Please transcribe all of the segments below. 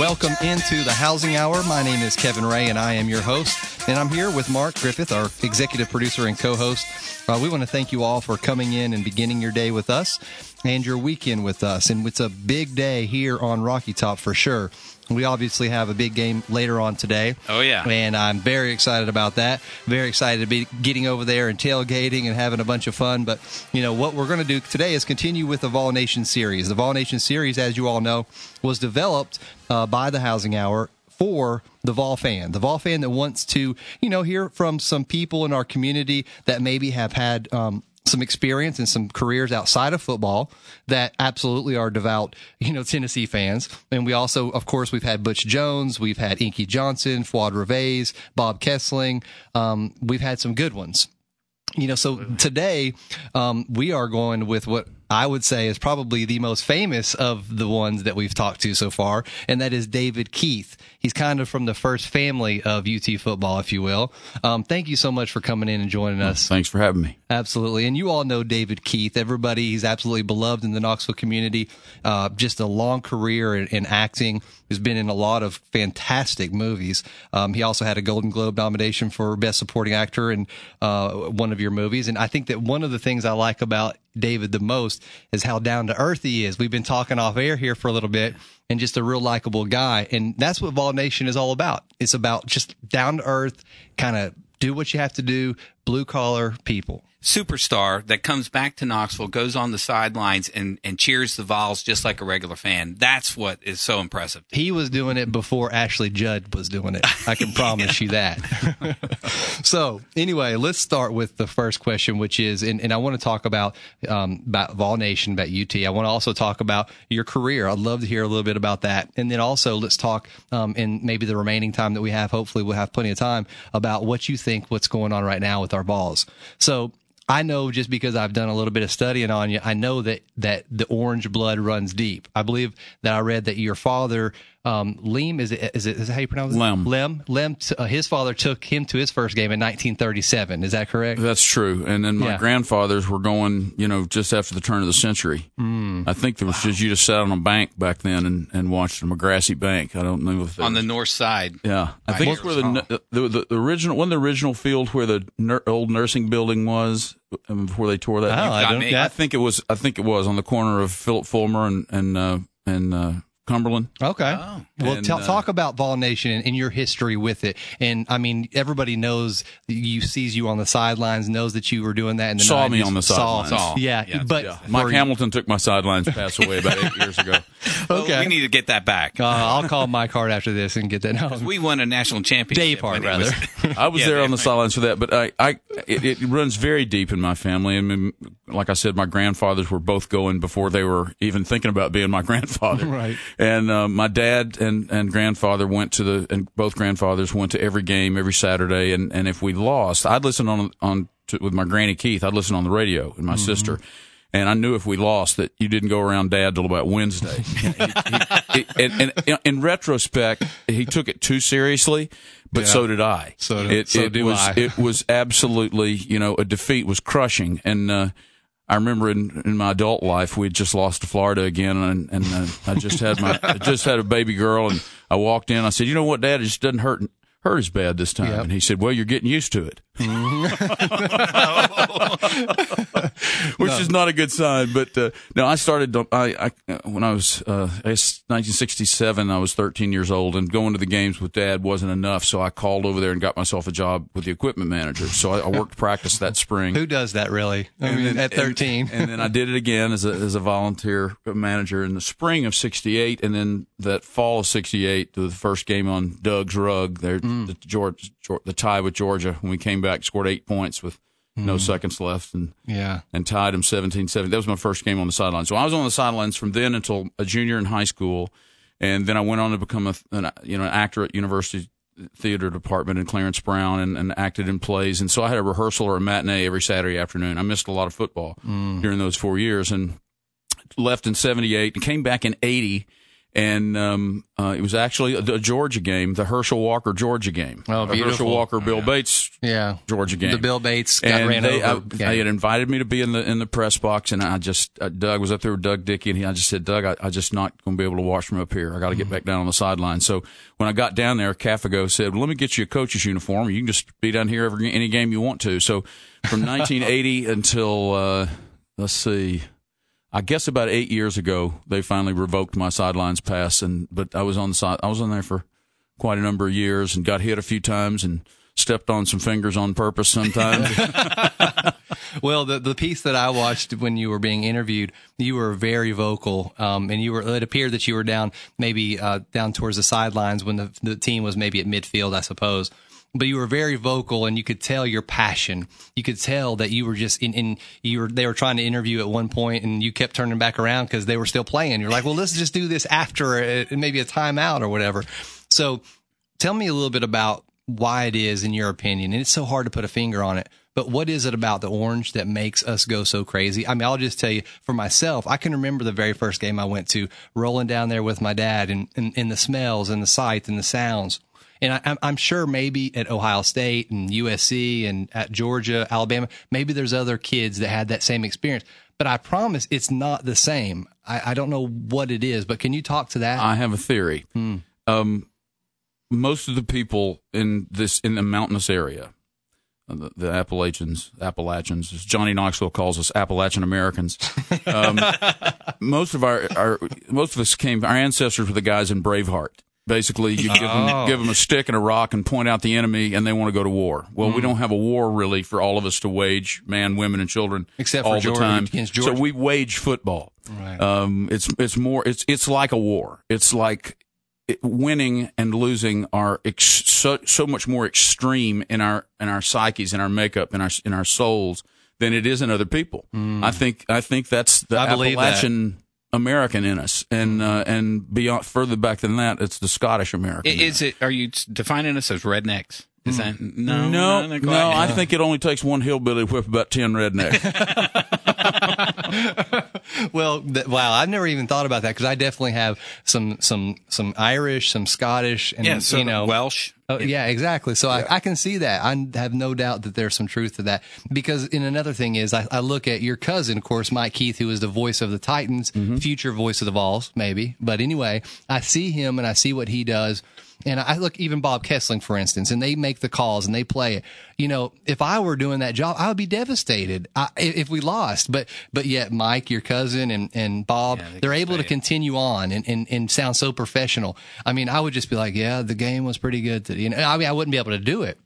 Welcome into the Housing Hour. My name is Kevin Ray, and I am your host. And I'm here with Mark Griffith, our executive producer and co host. Uh, we want to thank you all for coming in and beginning your day with us and your weekend with us. And it's a big day here on Rocky Top for sure. We obviously have a big game later on today. Oh, yeah. And I'm very excited about that. Very excited to be getting over there and tailgating and having a bunch of fun. But, you know, what we're going to do today is continue with the Vol Nation series. The Vol Nation series, as you all know, was developed uh, by the Housing Hour for the Vol fan, the Vol fan that wants to, you know, hear from some people in our community that maybe have had um, some experience and some careers outside of football that absolutely are devout, you know, Tennessee fans. And we also, of course, we've had Butch Jones, we've had Inky Johnson, Fuad Reveiz, Bob Kessling. Um, we've had some good ones. You know, so today um, we are going with what I would say is probably the most famous of the ones that we've talked to so far, and that is David Keith. He's kind of from the first family of UT football, if you will. Um, thank you so much for coming in and joining us. Thanks for having me. Absolutely. And you all know David Keith. Everybody, he's absolutely beloved in the Knoxville community. Uh, just a long career in, in, acting. He's been in a lot of fantastic movies. Um, he also had a Golden Globe nomination for Best Supporting Actor in uh, one of your movies. And I think that one of the things I like about David the most is how down to earth he is. We've been talking off air here for a little bit and just a real likable guy. And that's what Vol Nation is all about. It's about just down to earth, kind of do what you have to do, blue collar people superstar that comes back to Knoxville, goes on the sidelines and, and cheers the Vols just like a regular fan. That's what is so impressive. He was doing it before Ashley Judd was doing it. I can promise you that. so anyway, let's start with the first question, which is, and, and I want to talk about, um, about Vol Nation, about UT. I want to also talk about your career. I'd love to hear a little bit about that. And then also let's talk, um, in maybe the remaining time that we have, hopefully we'll have plenty of time about what you think what's going on right now with our Vols. So I know just because I've done a little bit of studying on you, I know that that the orange blood runs deep. I believe that I read that your father um, Leem is it, is it is that how you pronounce it? Lem. Lem. Lem. Uh, his father took him to his first game in 1937. Is that correct? That's true. And then my Yeah. grandfathers were going, you know, just after the turn of the century. Mm. I think there was just you just sat on a bank back then and, and watched them, a grassy bank. I don't know if it On the north side. yeah, I Right think here it's where the, the, the the original one, of the original field where the nur- old nursing building was um, before they tore that. Oh, I don't. Yeah. I think it was. I think it was on the corner of Philip Fulmer and and uh, and uh, Cumberland. Okay. Oh. Well, And, tell, uh, talk about Vol Nation and, and your history with it. And I mean, everybody knows you sees you on the sidelines, knows that you were doing that in the Saw me on the Saw- sidelines. Saw. Yeah, Yeah. but Yeah, Mike Hamilton took my sidelines, passed away about eight years ago. Well, Okay. we need to get that back. Uh, I'll call my card after this and get that. No, we won a national championship. Dave Hart, when it was- rather. I was Yeah, there on the sidelines for that, but I, I, it, it runs very deep in my family. I mean, like I said, my grandfathers were both going before they were even thinking about being my grandfather. Right. And uh, my dad and and grandfather went to the, and both grandfathers went to every game every Saturday. And and if we lost, I'd listen on on to, with my granny Keith. I'd listen on the radio and my sister. And I knew if we lost that you didn't go around dad till about Wednesday. He- he- he- and, and in retrospect, he took it too seriously, but so did I. So do- it, so it was I. it was absolutely you know a defeat was crushing and. uh I remember in, in my adult life we had just lost to Florida again, and, and uh, I just had my I just had a baby girl, and I walked in. I said, "You know what, Dad? It just doesn't hurt hurt as bad this time." Yep. And he said, "Well, you're getting used to it," which is not a good sign. But uh, no, I started. I, I when I was uh, 1967. I was 13 years old, and going to the games with Dad wasn't enough. So I called over there and got myself a job with the equipment manager. So I, I worked practice that spring. Who does that really? I mean, at 13. And, and then I did it again as a, as a volunteer manager in the spring of 68. And then that fall of 68, the first game on Doug's rug, there, the, George, George, the tie with Georgia, when we came back, scored eight points with no mm-hmm. seconds left and, yeah. and tied them 17 7. That was my first game on the sidelines. So I was on the sidelines from then until a junior in high school. and then I went on to become a an, you know an actor at University Theater Department in Clarence Brown and, and acted in plays. And so I had a rehearsal or a matinee every Saturday afternoon. I missed a lot of football mm. during those four years and left in 78 and came back in 80 and um, uh, it was actually a, a Georgia game, the Herschel Walker Georgia game. Oh, The beautiful. Herschel Walker Bill Bates Yeah. Georgia game. The Bill Bates got and ran they, over. I, they had invited me to be in the in the press box, and I just uh, Doug was up there with Doug Dickey, and he, I just said, Doug, I, I just not going to be able to watch from up here. I got to get back down on the sideline. So when I got down there, Cafego said, well, "Let me get you a coach's uniform. You can just be down here every any game you want to." So from 1980 until uh, let's see. I guess about eight years ago, they finally revoked my sidelines pass, and but I was on the side. I was on there for quite a number of years, and got hit a few times, and stepped on some fingers on purpose sometimes. Well, the the piece that I watched when you were being interviewed, you were very vocal, um, and you were. It appeared that you were down maybe uh, down towards the sidelines when the the team was maybe at midfield, I suppose. But you were very vocal, and you could tell your passion. You could tell that you were just in. in you were. They were trying to interview at one point, and you kept turning back around because they were still playing. You're like, well, let's just do this after a, maybe a timeout or whatever. So, tell me a little bit about why it is, in your opinion, and it's so hard to put a finger on it. But what is it about the orange that makes us go so crazy? I mean, I'll just tell you for myself, I can remember the very first game I went to, rolling down there with my dad and, and, and the smells and the sights and the sounds. And I, I'm- sure maybe at Ohio State and USC and at Georgia, Alabama, maybe there's other kids that had that same experience. But I promise it's not the same. I, I don't know what it is, but can you talk to that? I have a theory. Hmm. Um, most of the people in this in the mountainous area, uh, the, the Appalachians, Appalachians, as Johnny Knoxville calls us, Appalachian Americans. Um, most of our, our most of us came. Our ancestors were the guys in Braveheart. Basically, you give Oh. them give them a stick and a rock and point out the enemy, and they want to go to war. Well, Hmm. we don't have a war really for all of us to wage, man, women, and children, Except for all Georgia- the time. against So we wage football. Right. Um, it's it's more it's it's like a war. It's like it, winning and losing are ex- so so much more extreme in our in our psyches, in our makeup, in our in our souls than it is in other people. I think I think that's the. I believe that. American in us, and uh, and beyond further back than that, it's the Scottish American. Is it? Are you defining us as rednecks? Is that mm. no? No, not no. I think it only takes one hillbilly to whip about ten rednecks. Well, th- wow, I've never even thought about that because I definitely have some some some Irish, some Scottish, and yeah, so you know, Welsh. Oh, yeah, exactly. So I, I can see that. I have no doubt that there's some truth to that. Because in another thing is, I, I look at your cousin, of course, Mike Keith, who is the voice of the Titans, mm-hmm. future voice of the Vols, maybe. But anyway, I see him and I see what he does. And I look even Bob Kessling, for instance, and they make the calls and they play it. You know, if I were doing that job, I would be devastated I, if we lost. But but yet, Mike, your cousin, and and Bob, Yeah, they they're able to it. continue on and, and and sound so professional. I mean, I would just be like, yeah, the game was pretty good today. You know, I mean, I wouldn't be able to do it.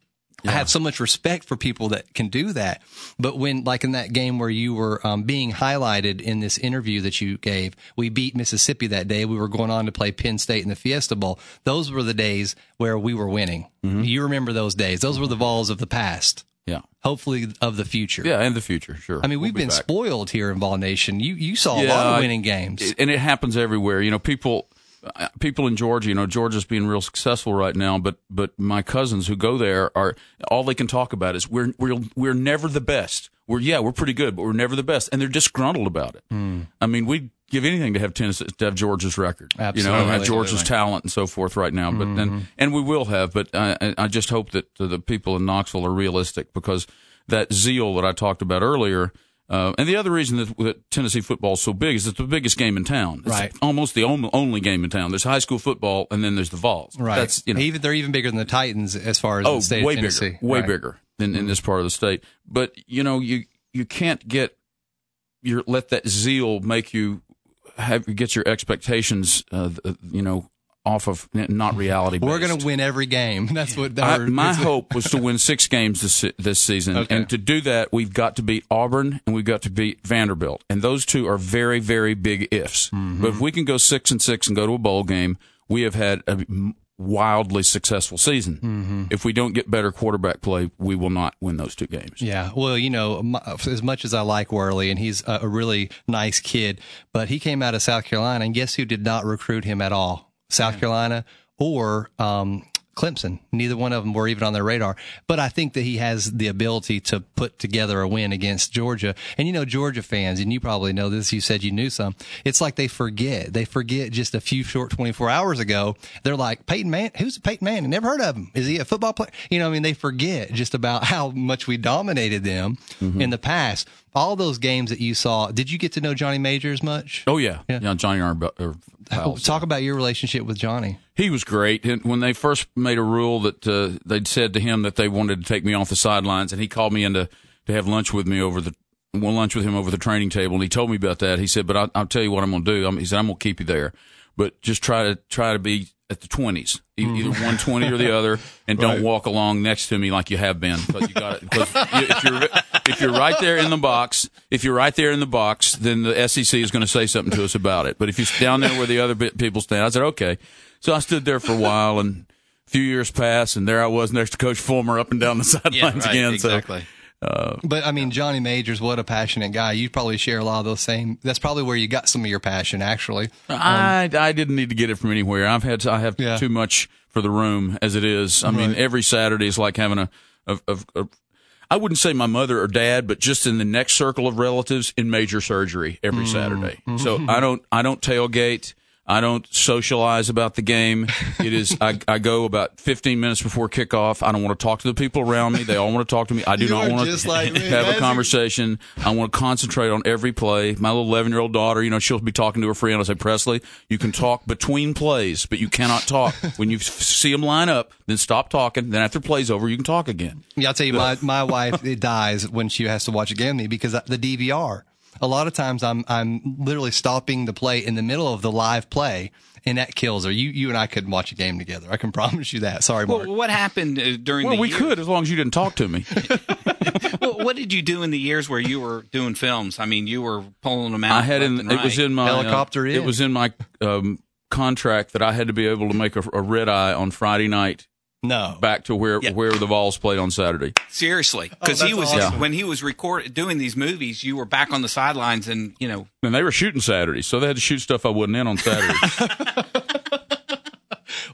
I have so much respect for people that can do that. But when, like in that game where you were um, being highlighted in this interview that you gave, we beat Mississippi that day. We were going on to play Penn State in the Fiesta Bowl. Those were the days where we were winning. You remember those days? Those were the Vols of the past. yeah, Hopefully, of the future. yeah, in the future, sure. I mean, We'll we've be been back. spoiled here in Vol Nation. You you saw a lot of winning games. and it happens everywhere. You know, people Uh, people in Georgia. You know, Georgia's being real successful right now, but but my cousins who go there are all they can talk about is we're we're we're never the best. We're yeah, we're pretty good, but we're never the best, and they're disgruntled about it. Hmm. I mean, we'd give anything to have Tennessee to have Georgia's record. You know, Absolutely. have Georgia's talent and so forth right now. But and mm-hmm. and we will have, but I- I just hope that the people in Knoxville are realistic because that zeal that I talked about earlier. Uh, and the other reason that, that Tennessee football is so big is it's the biggest game in town. It's Right. almost the only, only game in town. There's high school football, and then there's the Vols. Right. That's you know, even they're even bigger than the Titans as far as oh, the state way of Tennessee. bigger, way Right. bigger than in this part of the state. But you know, you you can't get your let that zeal make you have get your expectations, uh, you know, off of not reality. We're going to win every game. That's what I, our- my hope was to win six games this this season, Okay. and to do that, we've got to beat Auburn and we've got to beat Vanderbilt, and those two are very, very big ifs. Mm-hmm. But if we can go six and six and go to a bowl game, we have had a wildly successful season. Mm-hmm. If we don't get better quarterback play, we will not win those two games. Yeah, well, you know, as much as I like Worley, and he's a really nice kid, but he came out of South Carolina, and guess who did not recruit him at all? South Carolina, or um, Clemson. Neither one of them were even on their radar. But I think that he has the ability to put together a win against Georgia. And you know, Georgia fans, and you probably know this, you said you knew some. It's like they forget. They forget just a few short 24 hours ago. They're like, Peyton Man, who's Peyton Manning? Never heard of him. Is he a football player? You know, I mean, they forget just about how much we dominated them mm-hmm. in the past. All those games that you saw, did you get to know Johnny Majors much? Oh yeah, Yeah. yeah. Johnny or uh, Fowles. Talk about your relationship with Johnny. He was great. And when they first made a rule that uh, they'd said to him that they wanted to take me off the sidelines, and he called me in to, to have lunch with me over the well, lunch with him over the training table, and he told me about that. He said, "But I, I'll tell you what I'm going to do. I'm, he said I'm going to keep you there, but just try to try to be at the 20s, e- either 120 or the other, and don't walk along next to me like you have been because you got it. Because if you're if you're right there in the box, if you're right there in the box, then the SEC is going to say something to us about it. But if you're down there where the other bit- people stand, I said okay. So I stood there for a while, and a few years passed, and there I was next to Coach Fulmer up and down the sidelines again. exactly. Uh, but I mean, Johnny Majors, what a passionate guy. You probably share a lot of those same. That's probably where you got some of your passion, actually. I um, I didn't need to get it from anywhere. I've had I have Yeah. too much for the room as it is. I mean, every Saturday is like having a of of. a I wouldn't say my mother or dad, but just in the next circle of relatives in major surgery every mm-hmm. Saturday. Mm-hmm. So I don't I don't tailgate. I don't socialize about the game. It is I, I go about 15 minutes before kickoff. I don't want to talk to the people around me. They all want to talk to me. I do You not want to like me. have a conversation. I want to concentrate on every play. My little 11 year old daughter, you know, she'll be talking to her friend. I say, Presley, you can talk between plays, but you cannot talk when you see them line up. Then stop talking. Then after play's over, you can talk again. Yeah, I'll tell you, my, my wife it dies when she has to watch a game with me because uh, the DVR. A lot of times I'm I'm literally stopping the play in the middle of the live play, and that kills her. You you and I couldn't watch a game together. I can promise you that. Sorry, Mark. Well, what happened uh, during Well, the we year- could as long as you didn't talk to me. Well, what did you do in the years where you were doing films? I mean, you were pulling them out. I had in and it was in my uh, Helicopter in. It was in my um, contract that I had to be able to make a, a red eye on Friday night no, back to where Yeah. where the Vols played on Saturday. seriously oh, because he Oh, that's was awesome. when he was record doing these movies. You were back on the sidelines, and you know, And they were shooting Saturdays, so they had to shoot stuff I wasn't in on Saturdays.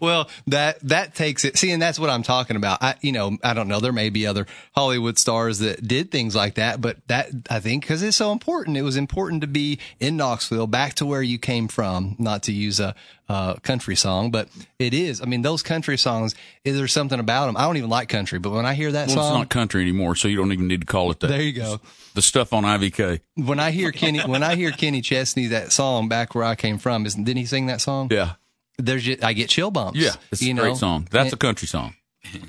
Well, that that takes it. See, and that's what I'm talking about. I, you know, I don't know. There may be other Hollywood stars that did things like that, but that I think because it's so important. It was important to be in Knoxville, back to where you came from. Not to use a uh, country song, but it is. I mean, those country songs. Is there something about them? I don't even like country, but when I hear that well, it's song, not country anymore, so you don't even need to call it that. there you go. The stuff on IVK. When I hear Kenny, when I hear Kenny Chesney, that song back where I came from, isn't? Didn't he sing that song? Yeah, There's, just, I get chill bumps. yeah, it's you a know? great song. That's And- a country song.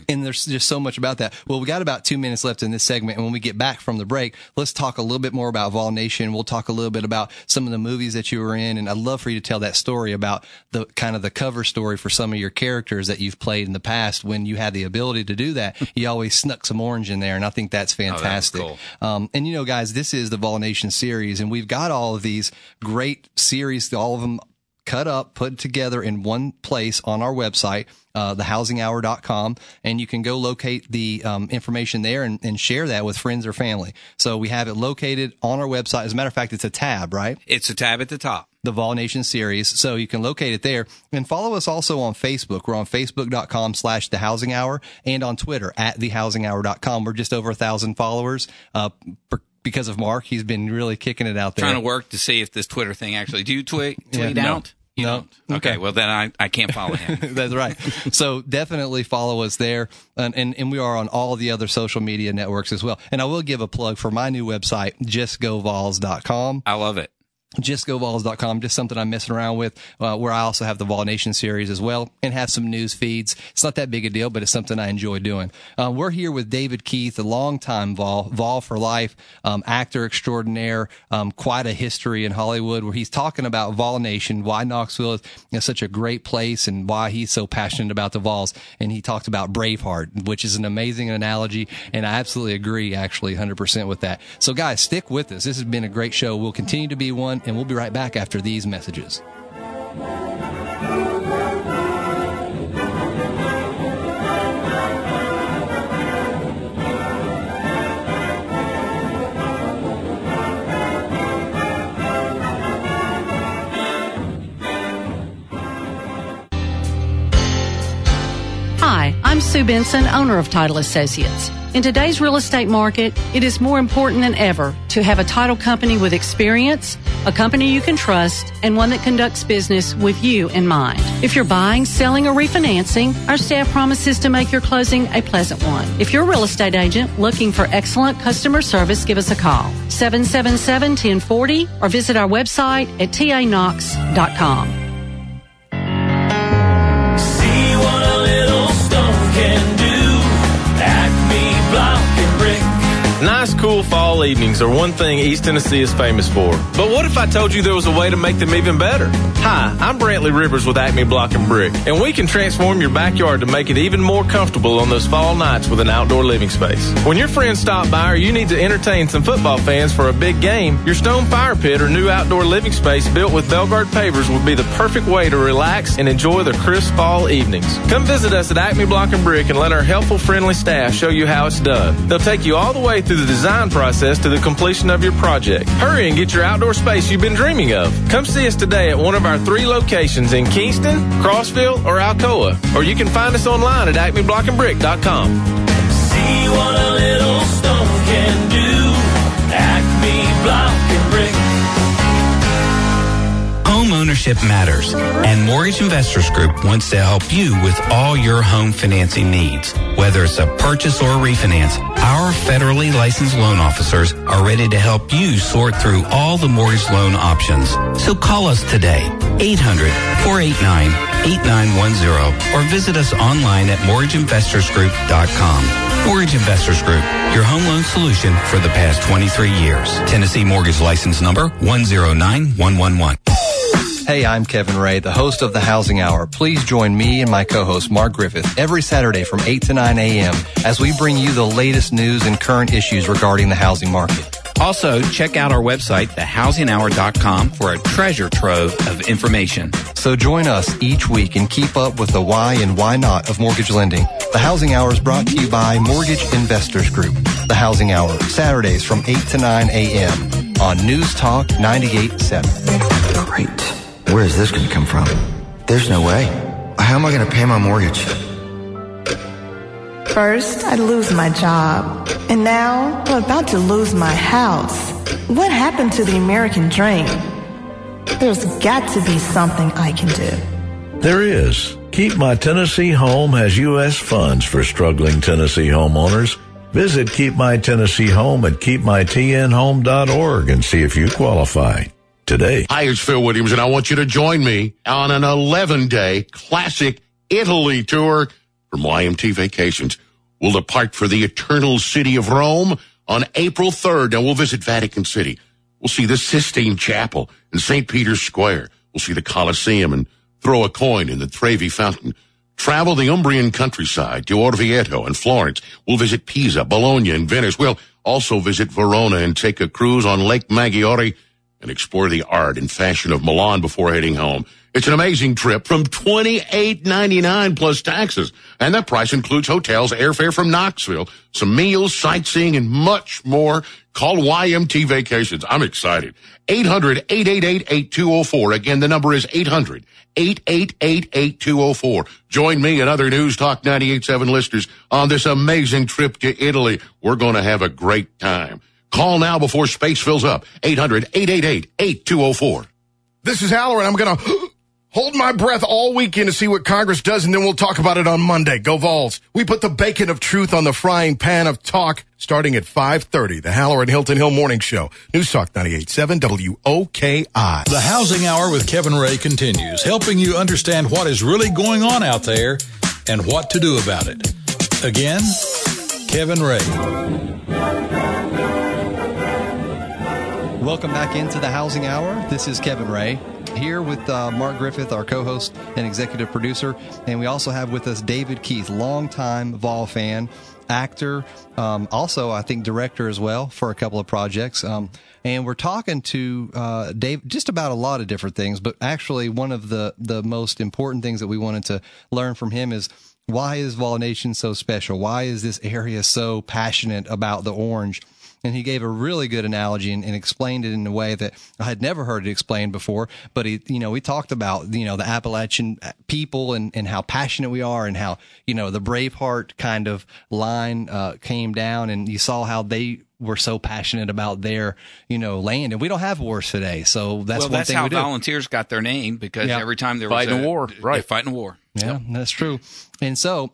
and there's just so much about that. Well, we got about two minutes left in this segment, and when we get back from the break, let's talk a little bit more about Vol Nation. We'll talk a little bit about some of the movies that you were in, and I'd love for you to tell that story about the kind of the cover story for some of your characters that you've played in the past. When you had the ability to do that, you always snuck some orange in there, and I think that's fantastic. cool. Um, and you know, guys, this is the Vol Nation series, and we've got all of these great series, all of them cut up, put together in one place on our website, uh, thehousinghour.com, and you can go locate the um, information there and, and share that with friends or family. So we have it located on our website. As a matter of fact, it's a tab, right? it's a tab at the top. the Vol Nation series. So you can locate it there and follow us also on Facebook. We're on facebook.com slash the housing hour and on Twitter at thehousinghour.com. We're just over a thousand followers. Uh, per- because of Mark, he's been really kicking it out there. Trying to work to see if this Twitter thing actually do you tweet tweet no. out. You No. don't? Okay. Okay. Well, then I, I can't follow him. That's right. So definitely follow us there. And, and, and we are on all the other social media networks as well. And I will give a plug for my new website, justgovols.com. I love it. justgovols.com, just something I'm messing around with, uh, where I also have the Vol Nation series as well and have some news feeds. It's not that big a deal, but it's something I enjoy doing. Uh, we're here with David Keith, a longtime Vol, Vol for life, um, actor extraordinaire, um, quite a history in Hollywood where he's talking about Vol Nation, why Knoxville is you know, such a great place and why he's so passionate about the Vols. And he talked about Braveheart, which is an amazing analogy. And I absolutely agree, actually, 100% with that. So guys, stick with us. This has been a great show. We'll continue to be one and we'll be right back after these messages. Hi, I'm Sue Benson, owner of Title Associates. In today's real estate market, it is more important than ever to have a title company with experience, a company you can trust, and one that conducts business with you in mind. If you're buying, selling, or refinancing, our staff promises to make your closing a pleasant one. If you're a real estate agent looking for excellent customer service, give us a call 777 1040 or visit our website at tanox.com. Nice, cool fall evenings are one thing East Tennessee is famous for. But what if I told you there was a way to make them even better? Hi, I'm Brantley Rivers with Acme Block and Brick, and we can transform your backyard to make it even more comfortable on those fall nights with an outdoor living space. When your friends stop by or you need to entertain some football fans for a big game, your stone fire pit or new outdoor living space built with Belgard pavers would be the perfect way to relax and enjoy the crisp fall evenings. Come visit us at Acme Block and Brick and let our helpful, friendly staff show you how it's done. They'll take you all the way through the design process to the completion of your project. Hurry and get your outdoor space you've been dreaming of. Come see us today at one of our three locations in Kingston, Crossville, or Alcoa. Or you can find us online at acmeblockandbrick.com. See what a little stone ownership matters, and Mortgage Investors Group wants to help you with all your home financing needs. Whether it's a purchase or a refinance, our federally licensed loan officers are ready to help you sort through all the mortgage loan options. So call us today, 800-489-8910, or visit us online at mortgageinvestorsgroup.com. Mortgage Investors Group, your home loan solution for the past 23 years. Tennessee Mortgage License Number 109111. Hey, I'm Kevin Ray, the host of the Housing Hour. Please join me and my co-host Mark Griffith every Saturday from 8 to 9 a.m. as we bring you the latest news and current issues regarding the housing market. Also, check out our website, thehousinghour.com, for a treasure trove of information. So join us each week and keep up with the why and why not of mortgage lending. The Housing Hour is brought to you by Mortgage Investors Group. The Housing Hour, Saturdays from 8 to 9 a.m. on News Talk 98.7. Great. Where is this going to come from? There's no way. How am I going to pay my mortgage? First, I'd lose my job. And now, I'm about to lose my house. What happened to the American dream? There's got to be something I can do. There is. Keep My Tennessee Home has U.S. funds for struggling Tennessee homeowners. Visit Keep My Tennessee Home at keepmytnhome.org and see if you qualify today. Hi, it's Phil Williams, and I want you to join me on an 11 day classic Italy tour from YMT Vacations. We'll depart for the eternal city of Rome on April 3rd, and we'll visit Vatican City. We'll see the Sistine Chapel and St. Peter's Square. We'll see the Colosseum and throw a coin in the Trevi Fountain. Travel the Umbrian countryside to Orvieto and Florence. We'll visit Pisa, Bologna, and Venice. We'll also visit Verona and take a cruise on Lake Maggiore and explore the art and fashion of Milan before heading home. It's an amazing trip from $28.99 plus taxes. And that price includes hotels, airfare from Knoxville, some meals, sightseeing, and much more. Call YMT Vacations. I'm excited. 800-888-8204. Again, the number is 800-888-8204. Join me and other News Talk 98.7 listeners on this amazing trip to Italy. We're going to have a great time. Call now before space fills up. 800-888-8204. This is Halloran. I'm going to hold my breath all weekend to see what Congress does, and then we'll talk about it on Monday. Go Vols. We put the bacon of truth on the frying pan of talk starting at 5.30. The Halloran Hilton Hill Morning Show. News Talk 98.7 WOKI. The Housing Hour with Kevin Ray continues, helping you understand what is really going on out there and what to do about it. Again, Kevin Ray. Welcome back into the Housing Hour. This is Kevin Ray here with uh, Mark Griffith, our co-host and executive producer, and we also have with us David Keith, longtime Vol fan, actor, um, also I think director as well for a couple of projects. Um, and we're talking to uh, Dave just about a lot of different things, but actually one of the the most important things that we wanted to learn from him is why is Vol Nation so special? Why is this area so passionate about the orange? And he gave a really good analogy and, and explained it in a way that I had never heard it explained before. But he, you know, he talked about you know the Appalachian people and and how passionate we are, and how you know the Braveheart kind of line uh, came down, and you saw how they were so passionate about their, you know, land, and we don't have wars today. So that's well, one that's thing how we do. volunteers got their name because Yeah. every time there Fighting was a war, right. fighting a war. Yeah, that's true. And so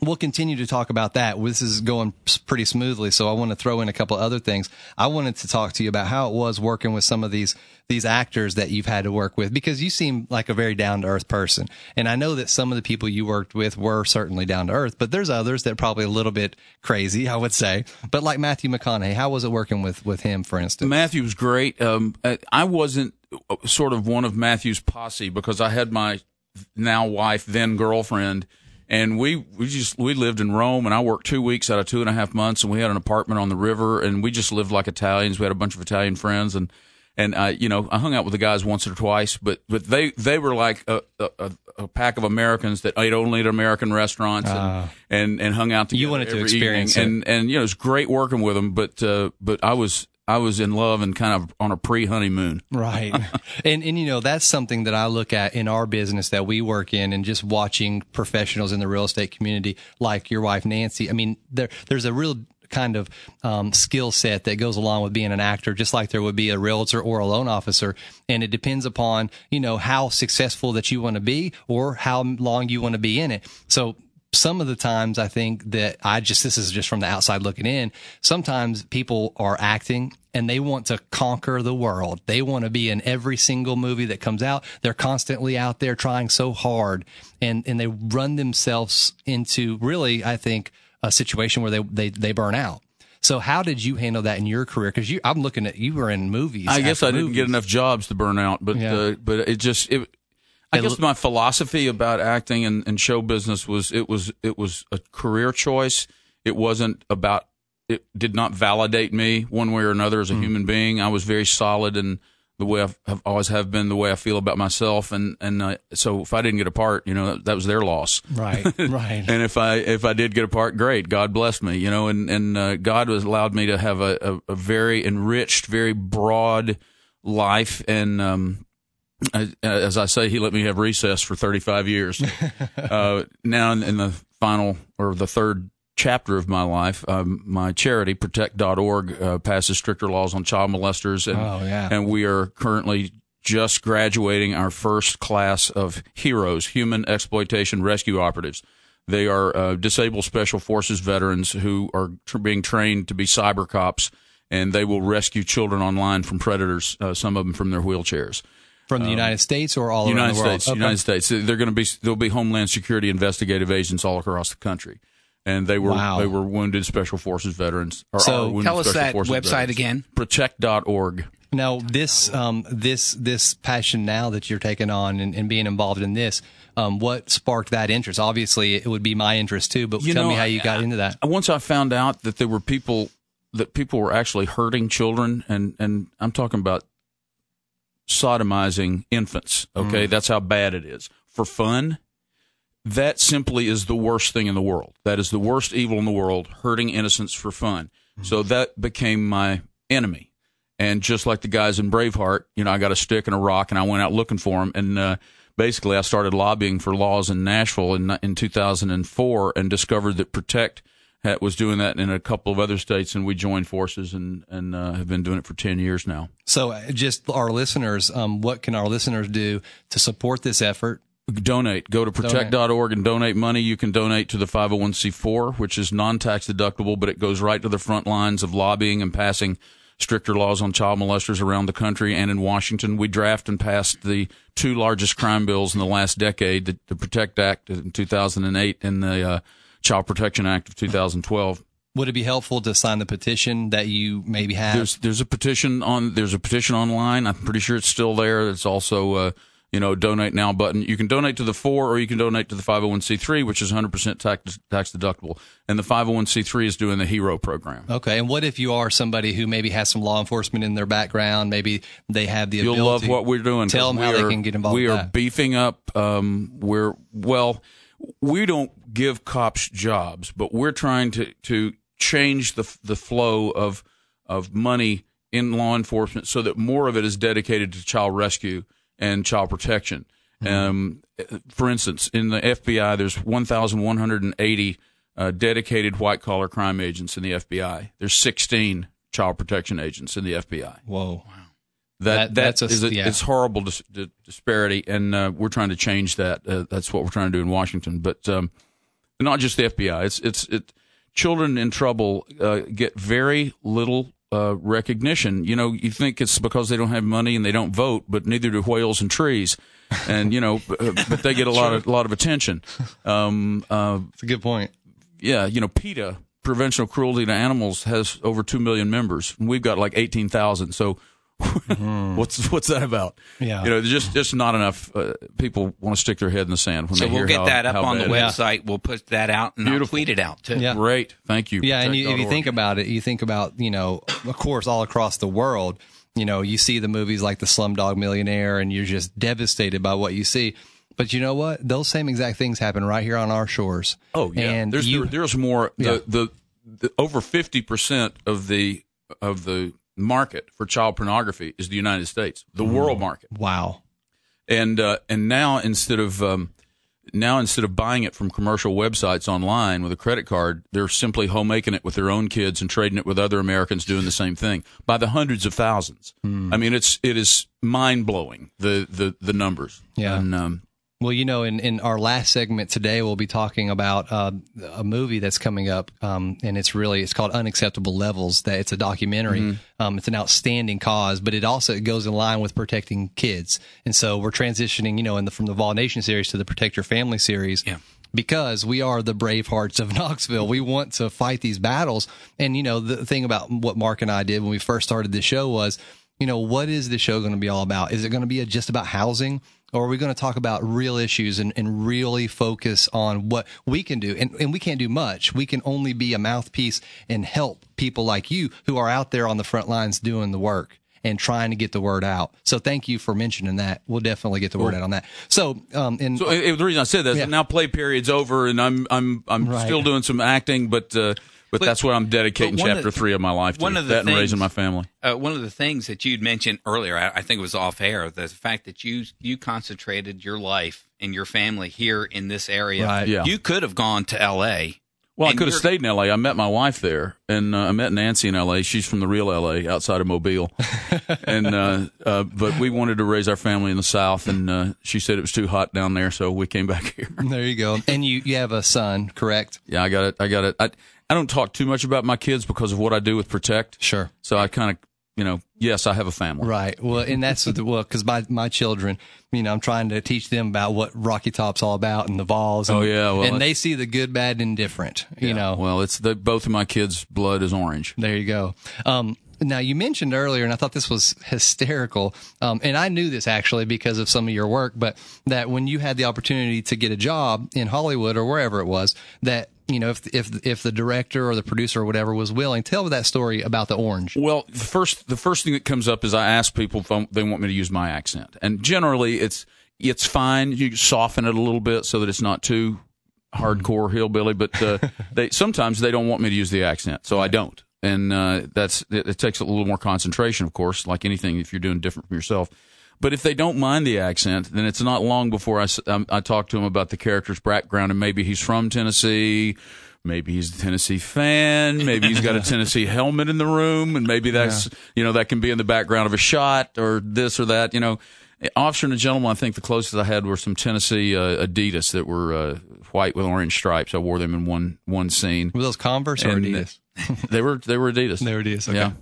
we'll continue to talk about that. This is going pretty smoothly, so I want to throw in a couple other things. I wanted to talk to you about how it was working with some of these these actors that you've had to work with because you seem like a very down to earth person. And I know that some of the people you worked with were certainly down to earth, but there's others that are probably a little bit crazy, I would say. But like Matthew McConaughey, how was it working with with him, for instance? Matthew was great. Um, I- wasn't uh, sort of one of Matthew's posse because I had my now wife, then girlfriend, and we we just we lived in Rome, and I worked two weeks out of two and a half months, and we had an apartment on the river, and we just lived like Italians. We had a bunch of Italian friends, and and I you know I hung out with the guys once or twice, but but they they were like a a, a- pack of Americans that ate only at American restaurants and Ah. and, and hung out together. You wanted to experience evening. and and you know it was great working with them, but uh, but I was I was in love and kind of on a pre honeymoon. Right. and and you know, that's something that I look at in our business that we work in and just watching professionals in the real estate community like your wife Nancy. I mean, there there's a real kind of um, skill set that goes along with being an actor, just like there would be a realtor or a loan officer. And it depends upon, you know, how successful that you want to be or how long you want to be in it. So some of the times I think that I just, this is just from the outside looking in. Sometimes people are acting and they want to conquer the world. They want to be in every single movie that comes out. They're constantly out there trying so hard and, and they run themselves into really, I think, a situation where they, they, they burn out. So how did you handle that in your career? Cause you, I'm looking at, you were in movies. I guess I didn't get enough jobs to burn out, but Yeah. uh, but it just it. I It guess my philosophy about acting and, and show business was it was it was a career choice. It wasn't about it did not validate me one way or another as a human being. I was very solid in the way I've, have always have been, the way I feel about myself, and and uh, so if I didn't get a part, you know, that was their loss. Right, right. and if I if I did get a part, great. God blessed me, you know, and and uh, God has allowed me to have a, a, a very enriched, very broad life, and um, as- as I say, He let me have recess for 35 years. uh, now in, in the final or the third chapter of my life, um, my charity Protect.org uh, passes stricter laws on child molesters, and Oh, yeah. and we are currently just graduating our first class of heroes, human exploitation rescue operatives. They are uh, disabled special forces veterans who are tr- being trained to be cyber cops, and they will rescue children online from predators. Uh, some of them from their wheelchairs. From the United States or all United around the world? States, Okay. United States. They're going to be there'll be Homeland Security investigative agents all across the country, and they were Wow. they were wounded special forces veterans. Or So tell us special that forces website veterans. again. Protect.org. Now, this um, this this passion now that you're taking on and, and being involved in this, um, what sparked that interest? Obviously, it would be my interest too. But tell me how you got into that. Once I found out that there were people that people were actually hurting children, and and I'm talking about sodomizing infants. Okay, that's how bad it is for fun. That simply is the worst thing in the world. That is the worst evil in the world, hurting innocents for fun. So that became my enemy. And just like the guys in Braveheart, you know, I got a stick and a rock, and I went out looking for them. And uh, basically, I started lobbying for laws in Nashville in in 2004, and discovered that Protect was doing that in a couple of other states, and we joined forces and and uh, have been doing it for 10 years now. So, uh, just our listeners, um, what can our listeners do to support this effort? donate. Go to protect.org and donate money. You can donate to the 501c4, which is non-tax deductible, but it goes right to the front lines of lobbying and passing stricter laws on child molesters around the country and in Washington. We draft and passed the two largest crime bills in the last decade, the, the Protect Act in 2008 and the uh, Child Protection Act of 2012. Would it be helpful to sign the petition that you maybe have? There's there's a petition on there's a petition online. I'm pretty sure it's still there. It's also uh, you know donate now button. You can donate to the four or you can donate to the 501c3, which is 100% tax tax deductible. And the 501c3 is doing the Hero program. Okay, and what if you are somebody who maybe has some law enforcement in their background? Maybe they have the You'll ability. love what we're doing. Tell them how we they are- can get involved. We are that. beefing up. Um, we're well, we don't give cops jobs, but we're trying to to change the the flow of of money in law enforcement so that more of it is dedicated to child rescue and child protection. Um, for instance, in the FBI, there's 1,180 uh, dedicated white collar crime agents in the FBI. There's 16 child protection agents in the FBI. Whoa. That, That- that's a- is a, yeah. it's horrible dis- di- disparity, and uh, we're trying to change that. Uh, that's what we're trying to do in Washington, but um, not just the FBI. It's it's it. Children in trouble uh, get very little uh, recognition. You know, you think it's because they don't have money and they don't vote, but neither do whales and trees, and you know, uh, but they get a lot of a lot of attention. Um, uh, It's a good point. yeah, you know, PETA, Prevention of Cruelty to Animals, has over two million members. We've got like eighteen thousand. So, what's what's that about? Yeah. you know, there's just just not enough uh, people want to stick their head in the sand when So they we'll hear get how- that up on the bad it is. website. We'll put that out and I'll tweet it out too. Yeah. Great, thank you. Yeah, and you, if you think about it, you think about you know, of course, all across the world, you know, you see the movies like the Slumdog Millionaire, and you're just devastated by what you see. But you know what? Those same exact things happen right here on our shores. Oh yeah, and there's you, there- there's more. Yeah. The, the the over fifty percent of the of the market for child pornography is the United States, the world market. wow. and uh, and now instead of um, now instead of buying it from commercial websites online with a credit card, they're simply homemaking it with their own kids and trading it with other Americans doing the same thing by the hundreds of thousands. Hmm. I mean, it's it is mind blowing the, the the numbers. Yeah. and, um, Well, you know, in, in our last segment today, we'll be talking about uh, a movie that's coming up, um, and it's really it's called Unacceptable Levels. That it's a documentary. Mm-hmm. Um, it's an outstanding cause, but it also it goes in line with protecting kids. And so we're transitioning, you know, in the, from the Vol Nation series to the Protect Your Family series. Yeah. Because we are the brave hearts of Knoxville. We want to fight these battles. And, you know, the thing about what Mark and I did when we first started this show was, you know, what is the show going to be all about? Is it going to be just about housing? Or are we going to talk about real issues and, and really focus on what we can do? And, and we can't do much. We can only be a mouthpiece and help people like you who are out there on the front lines doing the work and trying to get the word out. So thank you for mentioning that. We'll definitely get the word out on that. So, um, and so the reason I said that is Yeah. now play period's over, and I'm I'm I'm Right. still doing some acting, but. Uh, but, But- that's what I'm dedicating but one of chapter three of my life to. one of the that and things- raising my family. Uh, one of the things that you'd mentioned earlier, I, I think it was off air, the fact that you you concentrated your life and your family here in this area. Right. Yeah. You could have gone to L.A. Well, I could have stayed in L.A. I met my wife there, and uh, I met Nancy in L.A. She's from the real L.A. outside of Mobile, and uh, uh, but we wanted to raise our family in the South, and uh, she said it was too hot down there, so we came back here. there you go. And you, you have a son, correct? Yeah, I got it. I got it. I I don't talk too much about my kids because of what I do with Protect. Sure. So I kind of, you know, yes, I have a family. Right. Well, and that's the well, because my my children, you know, I'm trying to teach them about what Rocky Top's all about and the Vols. And, Oh, yeah, well, and they see the good, bad, and indifferent. You know. Well, it's the both of my kids' blood is orange. There you go. Um, now you mentioned earlier, and I thought this was hysterical. Um, and I knew this actually because of some of your work, but that when you had the opportunity to get a job in Hollywood or wherever it was, that you know, if if if the director or the producer or whatever was willing, tell that story about the orange. Well, the first the first thing that comes up is I ask people if they want me to use my accent, and generally it's it's fine. You soften it a little bit so that it's not too hardcore hillbilly, but uh, they sometimes they don't want me to use the accent, so I don't, and uh, that's it, it takes a little more concentration, of course, like anything if you're doing different from yourself. But if they don't mind the accent, then it's not long before I, s- um, I talk to him about the character's background and maybe he's from Tennessee, maybe he's a Tennessee fan, maybe he's got a Tennessee helmet in the room, and maybe that's you know that can be in the background of a shot or this or that. You know, officer and a gentleman. I think the closest I had were some Tennessee uh, Adidas that were uh, white with orange stripes. I wore them in one one scene. Were those Converse or And, Adidas? they were they were Adidas. They were Adidas. Okay. Yeah.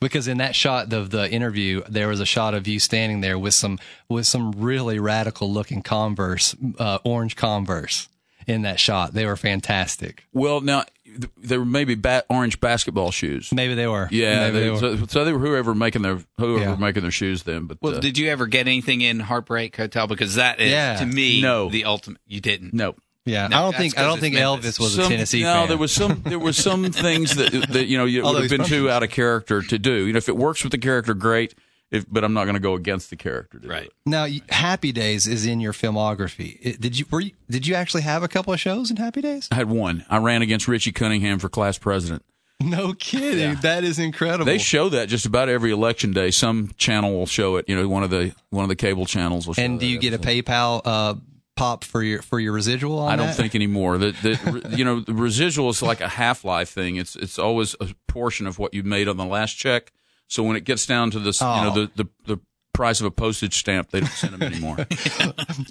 Because in that shot of the interview, there was a shot of you standing there with some with some really radical looking Converse, uh, orange Converse. In that shot, they were fantastic. Well, now th- they were maybe ba- orange basketball shoes. Maybe they were. Yeah, they, they were. So, so they were whoever making their whoever Yeah. making their shoes then. But Well, uh, did you ever get anything in Heartbreak Hotel? Because that is Yeah. to me No. the ultimate. You didn't. no. Yeah, No, I don't think I 'cause don't think Memphis. Elvis was a Some- Tennessee no, fan. there was some there were some things that that you know you would have been too out of character to do. You know, if it works with the character, great. If but I'm not going to go against the character. To Right. it. Now, y- Happy Days is in your filmography. It- did you were you, did you actually have a couple of shows in Happy Days? I had one. I ran against Richie Cunningham for class president, No kidding. That is incredible. They show that just about every election day. Some channel will show it. You know, one of the one of the cable channels will show. and do you that get a PayPal uh, pop for your for your residual? On I don't that? think anymore. That that you know the residual is like a half life thing. It's it's always a portion of what you made on the last check. So when it gets down to this, you know Oh. the, the the price of a postage stamp, they don't send them anymore.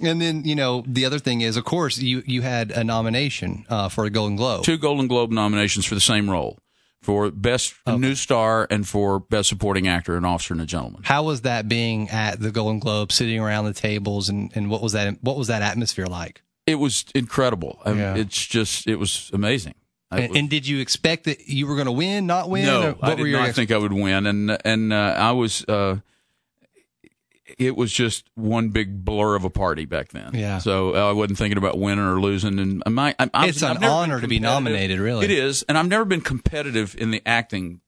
And then you know the other thing is, of course, you you had a nomination uh, for a Golden Globe. Two Golden Globe nominations for the same role, for best new star and for best supporting actor, an officer and a gentleman. How was that being at the Golden Globe, sitting around the tables, and, and what was that? What was that atmosphere like? It was incredible. I mean, Yeah. It's just it was amazing. And, and did you expect that you were going to win, not win? No, or what I did not ex- think I would win, and and uh, I was. Uh, it was just one big blur of a party back then. Yeah. So uh, I wasn't thinking about winning or losing, and I might. I, I, It's I've an never been honor to be nominated, really. It is, and I've never been competitive in the acting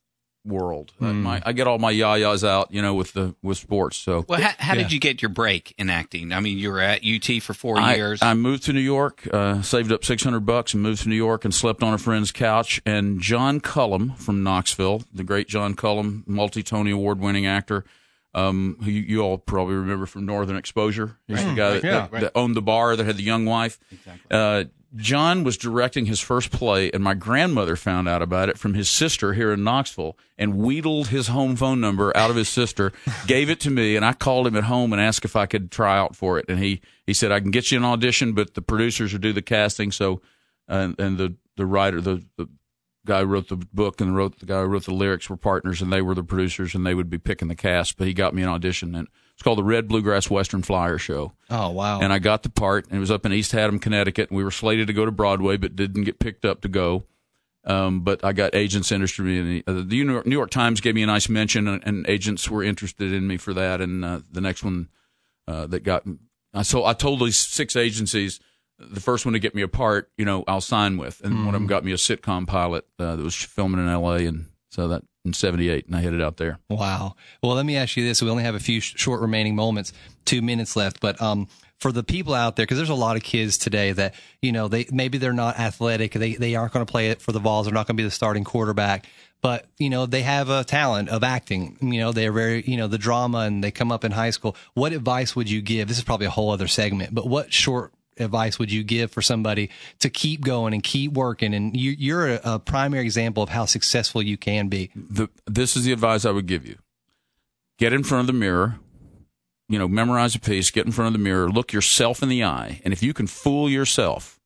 world. Uh, Hmm. my, I get all my yayas out, you know, with the with sports. So Well, how, how Yeah. did you get your break in acting? I mean, you were at UT for four I, years. I moved to New York, uh, saved up 600 bucks and moved to New York and slept on a friend's couch. And John Cullum from Knoxville, the great John Cullum, multi Tony Award winning actor, um, who you, you all probably remember from Northern Exposure. He's the guy that, Yeah. that, that owned the bar that had the young wife. Uh, John was directing his first play, and my grandmother found out about it from his sister here in Knoxville and wheedled his home phone number out of his sister, gave it to me, and I called him at home and asked if I could try out for it. And he, he said, I can get you an audition, but the producers will do the casting. So, and, and the, the writer, the, the guy who wrote the book and wrote the guy who wrote the lyrics were partners, and they were the producers, and they would be picking the cast. But he got me an audition, and it's called the Red Bluegrass Western Flyer Show. Oh wow! And I got the part, and it was up in East Haddam, Connecticut. And we were slated to go to Broadway, but didn't get picked up to go. Um, but I got agents interested in me. Uh, the New York, New York Times gave me a nice mention, and, and agents were interested in me for that. And uh, the next one uh, that got, so I told these six agencies, the first one to get me a part, you know, I'll sign with, and one of them Mhm. got me a sitcom pilot uh, that was filming in L.A. and so that in '78, and I headed out there. Wow. Well, let me ask you this. We only have a few sh- short remaining moments, two minutes left, but, um, for the people out there, because there's a lot of kids today that, you know, they, maybe they're not athletic. They, they aren't going to play it for the Vols. They're not going to be the starting quarterback, but, you know, they have a talent of acting. You know, they're very, you know, the drama and they come up in high school. What advice would you give? This is probably a whole other segment, but what short advice would you give for somebody to keep going and keep working? And you, you're a, a primary example of how successful you can be. the this is the advice I would give you. Get in front of the mirror, you know, memorize a piece, get in front of the mirror, look yourself in the eye, and if you can fool yourself,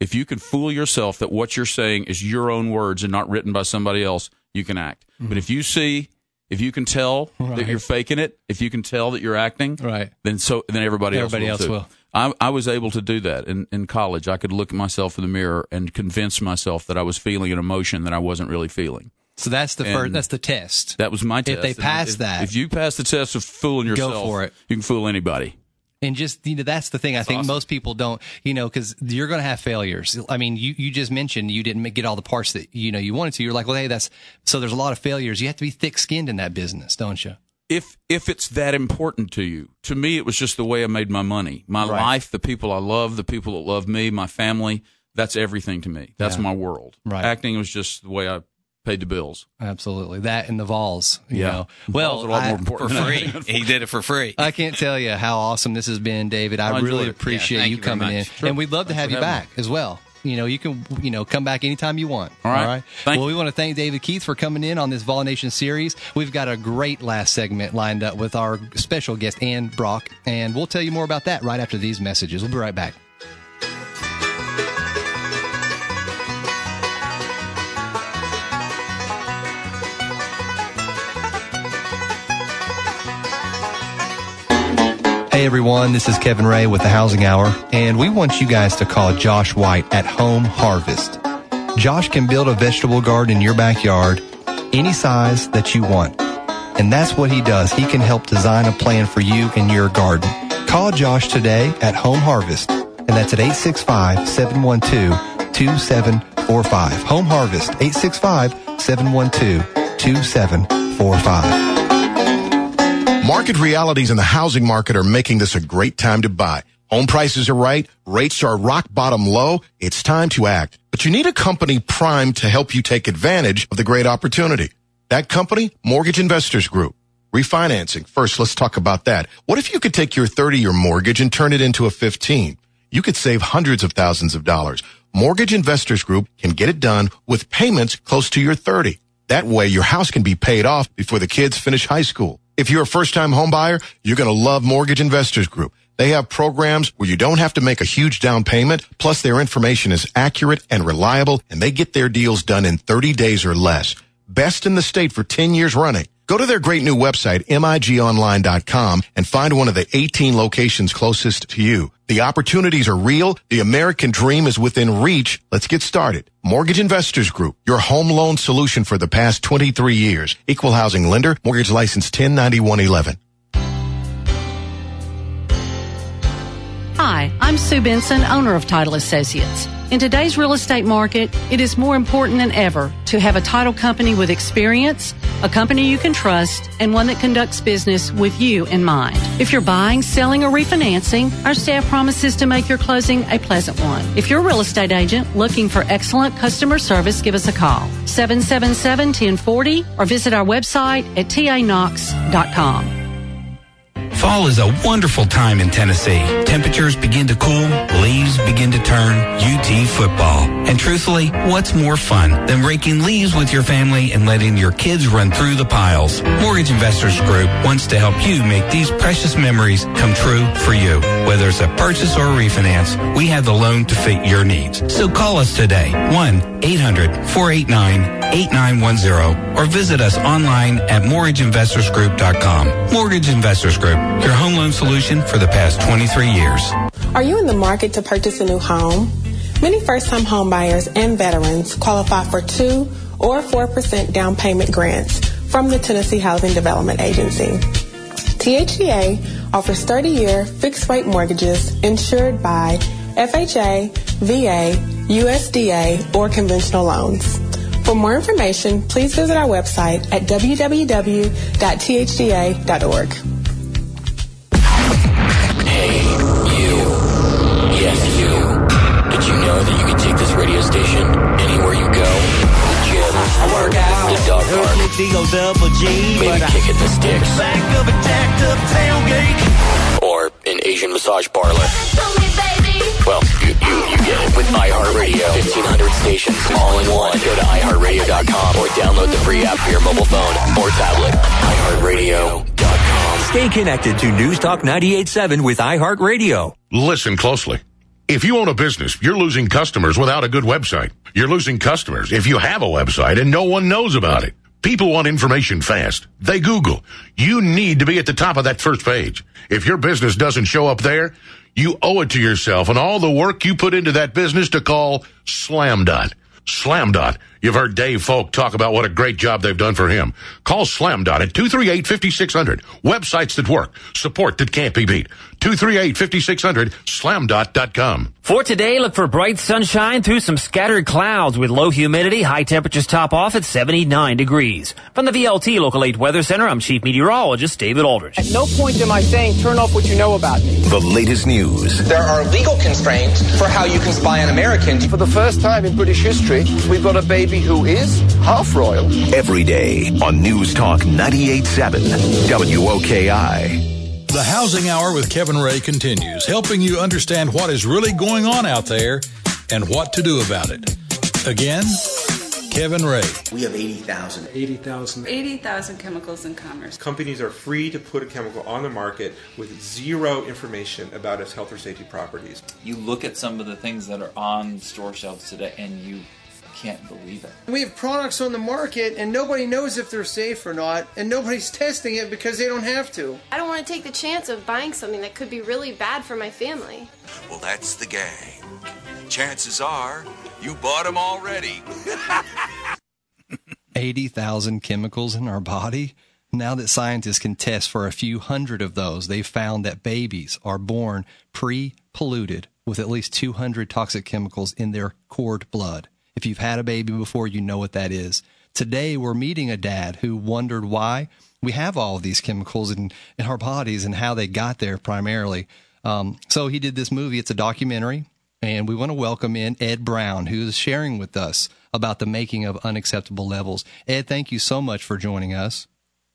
if you can fool yourself that what you're saying is your own words and not written by somebody else, you can act. But mm-hmm. if you see if you can tell Right. that you're faking it, if you can tell that you're acting, right, then so then everybody, Everybody else else will. I, I was able to do that in, in college. I could look at myself in the mirror and convince myself that I was feeling an emotion that I wasn't really feeling. So that's the And first. That's the test. That was my test. If they pass if, that, if you pass the test of fooling yourself, Go for it. You can fool anybody. and just you know, that's the thing. I think most people don't. You know, because you're going to have failures. I mean, you you just mentioned you didn't get all the parts that you know you wanted to. You're like, well, hey, that's so. There's a lot of failures. You have to be thick skinned in that business, don't you? If if it's that important to you, to me, it was just the way I made my money, my Right. life, the people I love, the people that love me, my family. That's everything to me. That's Yeah. my world. Right. Acting was just the way I paid the bills. Absolutely, that and the Vols. You Yeah. know. Well, a lot I- more important for free. he did it for free. I can't tell you how awesome this has been, David. I, I really appreciate Yeah, you you coming in, much. and we'd love to Thanks have you having back as well. You know, you can you know come back anytime you want. All right. Thank well, we want to thank David Keith for coming in on this Vol Nation series. We've got a great last segment lined up with our special guest Ann Brock, and we'll tell you more about that right after these messages. We'll be right back. Hey everyone, this is Kevin Ray with the Housing Hour, and we want you guys to call Josh White at Home Harvest. Josh can build a vegetable garden in your backyard any size that you want. And that's what he does. He can help design a plan for you and your garden. Call Josh today at Home Harvest, and that's at 865-712-2745. Home Harvest, 865-712-2745. Market realities in the housing market are making this a great time to buy. Home prices are right. Rates are rock bottom low. It's time to act. But you need a company primed to help you take advantage of the great opportunity. That company, Mortgage Investors Group. Refinancing. First, let's talk about that. What if you could take your 30 year mortgage and turn it into a 15? You could save hundreds of thousands of dollars. Mortgage Investors Group can get it done with payments close to your 30. That way your house can be paid off before the kids finish high school. If you're a first time home buyer, you're going to love Mortgage Investors Group. They have programs where you don't have to make a huge down payment. Plus their information is accurate and reliable and they get their deals done in 30 days or less. Best in the state for 10 years running. Go to their great new website, migonline.com, and find one of the 18 locations closest to you. The opportunities are real. The American dream is within reach. Let's get started. Mortgage Investors Group, your home loan solution for the past 23 years. Equal housing lender, mortgage license 109111. Hi, I'm Sue Benson, owner of Title Associates. In today's real estate market, it is more important than ever to have a title company with experience, a company you can trust, and one that conducts business with you in mind. If you're buying, selling, or refinancing, our staff promises to make your closing a pleasant one. If you're a real estate agent looking for excellent customer service, give us a call 777-1040 or visit our website at tanox.com. Fall is a wonderful time in Tennessee. Temperatures begin to cool, leaves begin to turn, UT football. And truthfully, what's more fun than raking leaves with your family and letting your kids run through the piles? Mortgage Investors Group wants to help you make these precious memories come true for you. Whether it's a purchase or a refinance, we have the loan to fit your needs. So call us today, 1-800-489-8910 or visit us online at mortgageinvestorsgroup.com. Mortgage Investors Group, your home loan solution for the past 23 years. Are you in the market to purchase a new home? Many first-time homebuyers and veterans qualify for 2 or 4% down payment grants from the Tennessee Housing Development Agency. THDA offers 30-year fixed-rate mortgages insured by FHA, VA, USDA, or conventional loans. For more information, please visit our website at www.thdA.org. dog park. Maybe kicking the sticks. Back of a jacked up tailgate. Or an Asian massage parlor. Well, you, you, you get it with iHeartRadio. 1,500 stations all in one. Go to iHeartRadio.com or download the free app for your mobile phone or tablet. iHeartRadio.com. Stay connected to News Talk 98.7 with iHeartRadio. Listen closely. If you own a business, you're losing customers without a good website. You're losing customers if you have a website and no one knows about it. People want information fast. They Google. You need to be at the top of that first page. If your business doesn't show up there, you owe it to yourself and all the work you put into that business to call Slamdot. Slamdot. You've heard Dave Folk talk about what a great job they've done for him. Call Slamdot at 238-5600. Websites that work. Support that can't be beat. 238-5600. Slamdot.com. For today, look for bright sunshine through some scattered clouds with low humidity. High temperatures top off at 79 degrees. From the VLT Local 8 Weather Center, I'm Chief Meteorologist David Aldrich. At no point am I saying turn off what you know about me. The latest news. There are legal constraints for how you can spy on Americans. For the first time in British history, we've got a baby who is half royal. Every day on News Talk 98.7 WOKI. The Housing Hour with Kevin Ray continues, helping you understand what is really going on out there and what to do about it. Again, Kevin Ray. We have 80,000. 80,000. 80,000 chemicals in commerce. Companies are free to put a chemical on the market with zero information about its health or safety properties. You look at some of the things that are on store shelves today and you can't believe it. We have products on the market and nobody knows if they're safe or not, and nobody's testing it because they don't have to. I don't want to take the chance of buying something that could be really bad for my family. Well, that's the gang. Chances are you bought them already. 80,000 chemicals in our body. Now that scientists can test for a few hundred of those, they've found that babies are born pre polluted with at least 200 toxic chemicals in their cord blood. If you've had a baby before, you know what that is. Today, we're meeting a dad who wondered why we have all of these chemicals in, in our bodies and how they got there primarily. Um, so he did this movie. It's a documentary, and we want to welcome in Ed Brown, who is sharing with us about the making of Unacceptable Levels. Ed, thank you so much for joining us.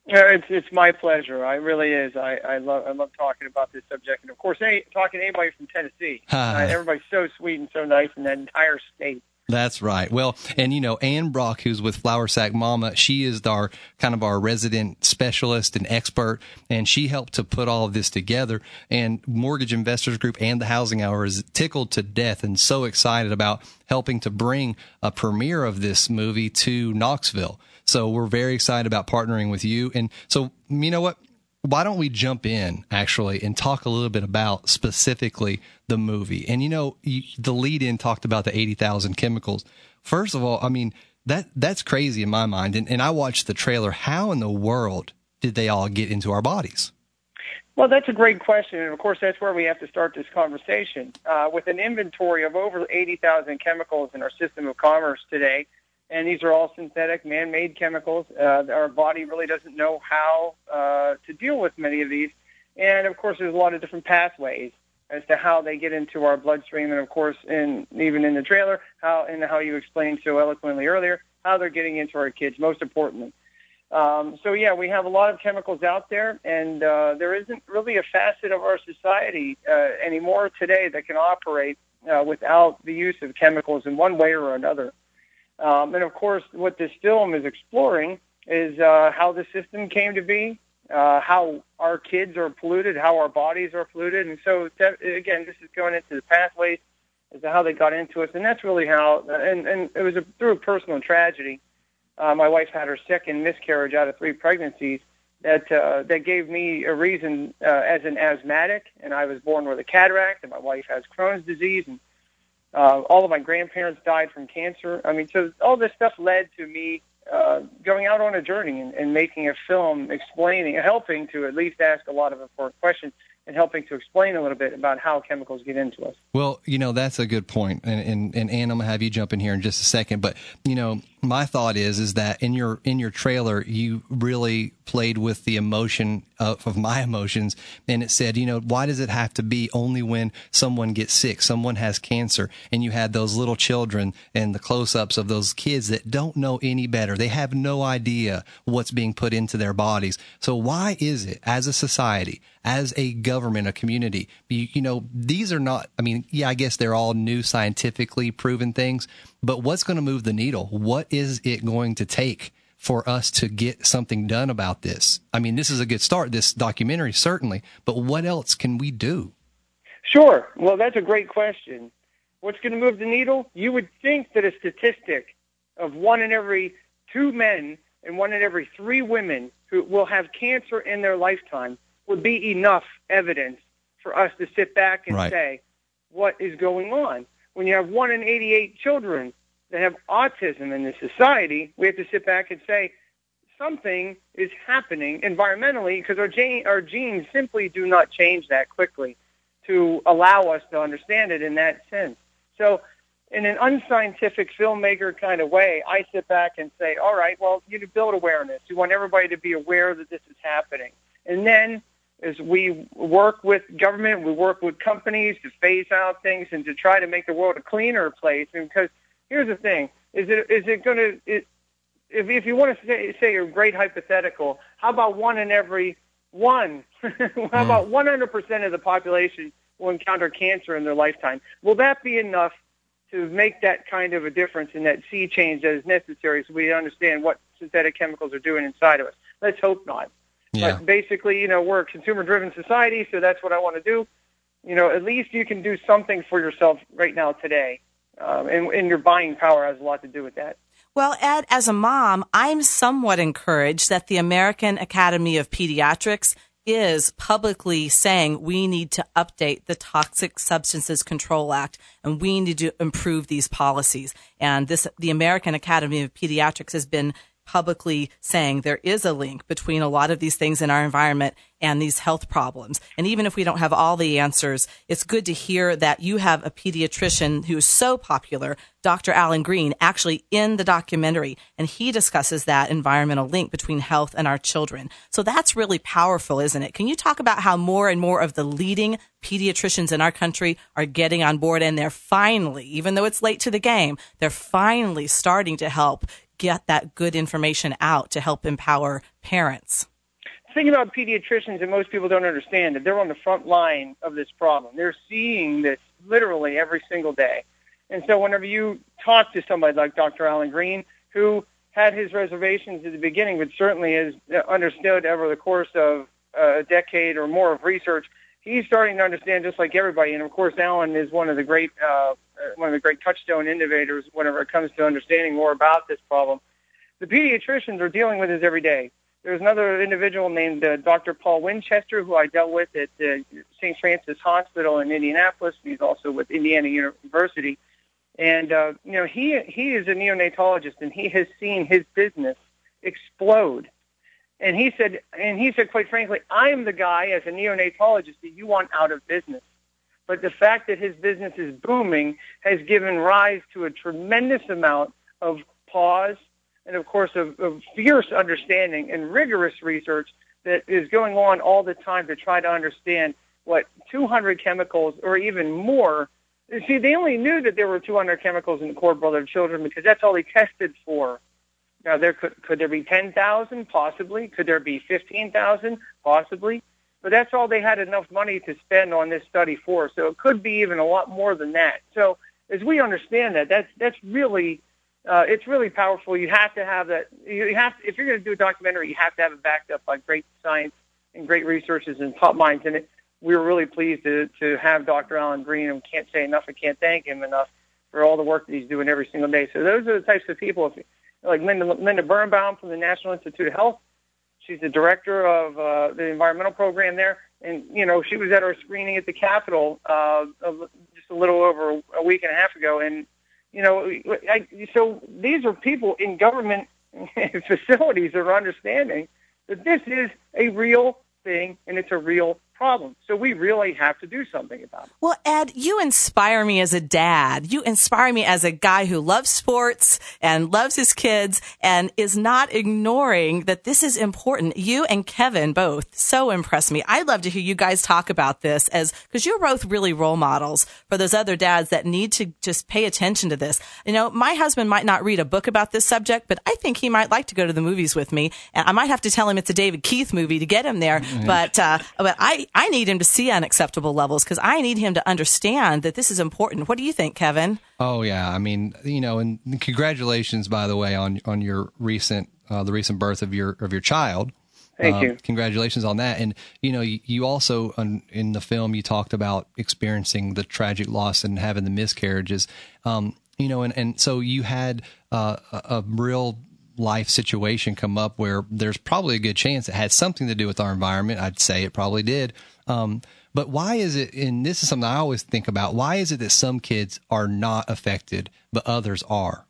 Yeah, it's it's my pleasure. I really is. I, I love I love talking about this subject, and of course, any, talking to anybody from Tennessee. uh, everybody's so sweet and so nice in that entire state. That's right. Well, and you know, Ann Brock, who's with Flour Sack Mama, she is our kind of our resident specialist and expert, and she helped to put all of this together. And Mortgage Investors Group and the Housing Hour is tickled to death and so excited about helping to bring a premiere of this movie to Knoxville. So we're very excited about partnering with you. And so, you know what? Why don't we jump in actually and talk a little bit about specifically the movie? And you know, the lead in talked about the 80,000 chemicals. First of all, I mean, that, that's crazy in my mind. And, and I watched the trailer. How in the world did they all get into our bodies? Well, that's a great question, and of course, that's where we have to start this conversation. Uh, with an inventory of over 80,000 chemicals in our system of commerce today, and these are all synthetic, man-made chemicals. Uh, our body really doesn't know how uh, to deal with many of these, and of course, there's a lot of different pathways as to how they get into our bloodstream, and of course, in even in the trailer, how and how you explained so eloquently earlier, how they're getting into our kids. Most importantly. Um, so yeah, we have a lot of chemicals out there, and uh, there isn't really a facet of our society uh, anymore today that can operate uh, without the use of chemicals in one way or another. Um, and of course, what this film is exploring is uh, how the system came to be, uh, how our kids are polluted, how our bodies are polluted, and so again, this is going into the pathways as to how they got into us, and that's really how. And, and it was a, through a personal tragedy. Uh, my wife had her second miscarriage out of three pregnancies. That uh, that gave me a reason uh, as an asthmatic, and I was born with a cataract, and my wife has Crohn's disease, and uh, all of my grandparents died from cancer. I mean, so all this stuff led to me uh, going out on a journey and, and making a film explaining, helping to at least ask a lot of important questions and helping to explain a little bit about how chemicals get into us. Well, you know, that's a good point. And, and, and Ann, I'm going to have you jump in here in just a second. But, you know, my thought is, is that in your, in your trailer, you really played with the emotion of, of my emotions. And it said, you know, why does it have to be only when someone gets sick, someone has cancer, and you had those little children and the close ups of those kids that don't know any better. They have no idea what's being put into their bodies. So why is it as a society, as a government, a community, you, you know, these are not, I mean, yeah, I guess they're all new scientifically proven things, but what's going to move the needle? What is it going to take for us to get something done about this? I mean, this is a good start, this documentary, certainly, but what else can we do? Sure. Well, that's a great question. What's going to move the needle? You would think that a statistic of one in every two men and one in every three women who will have cancer in their lifetime would be enough evidence for us to sit back and Right. say, what is going on? When you have one in 88 children that have autism in this society, we have to sit back and say, something is happening environmentally because our, our genes simply do not change that quickly to allow us to understand it in that sense. So, in an unscientific filmmaker kind of way, I sit back and say, all right, well, you need to build awareness. You want everybody to be aware that this is happening. And then as we work with government, we work with companies to phase out things and to try to make the world a cleaner place. And because here's the thing, is it, is it going to, if, if you want to say, say a great hypothetical, how about one in every one? how hmm. about 100% of the population will encounter cancer in their lifetime? Will that be enough to make that kind of a difference in that sea change that is necessary so we understand what synthetic chemicals are doing inside of us? Let's hope not. Yeah. But basically, you know, we're a consumer-driven society, so that's what I want to do. You know, at least you can do something for yourself right now today, um, and, and your buying power has a lot to do with that. Well, Ed, as a mom, I'm somewhat encouraged that the American Academy of Pediatrics is publicly saying we need to update the Toxic Substances Control Act and we need to improve these policies. And this, the American Academy of Pediatrics has been publicly saying there is a link between a lot of these things in our environment and these health problems. And even if we don't have all the answers, it's good to hear that you have a pediatrician who's so popular, Dr. Alan Greene, actually in the documentary, and he discusses that environmental link between health and our children. So that's really powerful, isn't it? Can you talk about how more and more of the leading pediatricians in our country are getting on board and they're finally, even though it's late to the game, they're finally starting to help get that good information out to help empower parents? The thing about pediatricians that most people don't understand that they're on the front line of this problem. They're seeing this literally every single day. And so whenever you talk to somebody like Dr. Alan Greene, who had his reservations at the beginning, but certainly has understood over the course of uh, a decade or more of research, he's starting to understand just like everybody. And of course, Alan is one of the great, uh, one of the great touchstone innovators whenever it comes to understanding more about this problem. The pediatricians are dealing with this every day. There's another individual named uh, Dr. Paul Winchester who I dealt with at uh, St. Francis Hospital in Indianapolis. He's also with Indiana University. And uh, you know, he he is a neonatologist, and he has seen his business explode. And he said, and he said, quite frankly, I am the guy as a neonatologist that you want out of business. But the fact that his business is booming has given rise to a tremendous amount of pause and, of course, of, of fierce understanding and rigorous research that is going on all the time to try to understand what 200 chemicals or even more. See, they only knew that there were 200 chemicals in the cord blood of children because that's all they tested for. Now, there could could there be 10,000 possibly? Could there be 15,000 possibly? But that's all they had enough money to spend on this study for. So it could be even a lot more than that. So as we understand that, that's that's really uh, it's really powerful. You have to have that. You have to, if you're going to do a documentary, you have to have it backed up by great science and great researchers and top minds. And it, we were really pleased to to have Dr. Alan Greene, and can't say enough. I can't thank him enough for all the work that he's doing every single day. So those are the types of people. If, like Linda, Linda Birnbaum from the National Institute of Health. She's the director of uh, the environmental program there, and you know she was at our screening at the Capitol uh, just a little over a week and a half ago, and you know, I, so these are people in government facilities that are understanding that this is a real thing and it's a real problem. So we really have to do something about it. Well, Ed, you inspire me as a dad. You inspire me as a guy who loves sports and loves his kids and is not ignoring that this is important. You and Kevin both so impress me. I'd love to hear you guys talk about this as because you're both really role models for those other dads that need to just pay attention to this. You know, my husband might not read a book about this subject, but I think he might like to go to the movies with me. And I might have to tell him it's a David Keith movie to get him there. Mm-hmm. But, uh, but I, I need him to see unacceptable levels because I need him to understand that this is important. What do you think, Kevin? Oh yeah, I mean, you know, and congratulations, by the way, on on your recent uh, the recent birth of your of your child. Thank uh, you. Congratulations on that. And you know, you, you also um, in the film you talked about experiencing the tragic loss and having the miscarriages. Um, you know, and and so you had uh, a, a real life situation come up where there's probably a good chance it had something to do with our environment. I'd say it probably did. Um, but why is it, and this is something I always think about, why is it that some kids are not affected, but others are?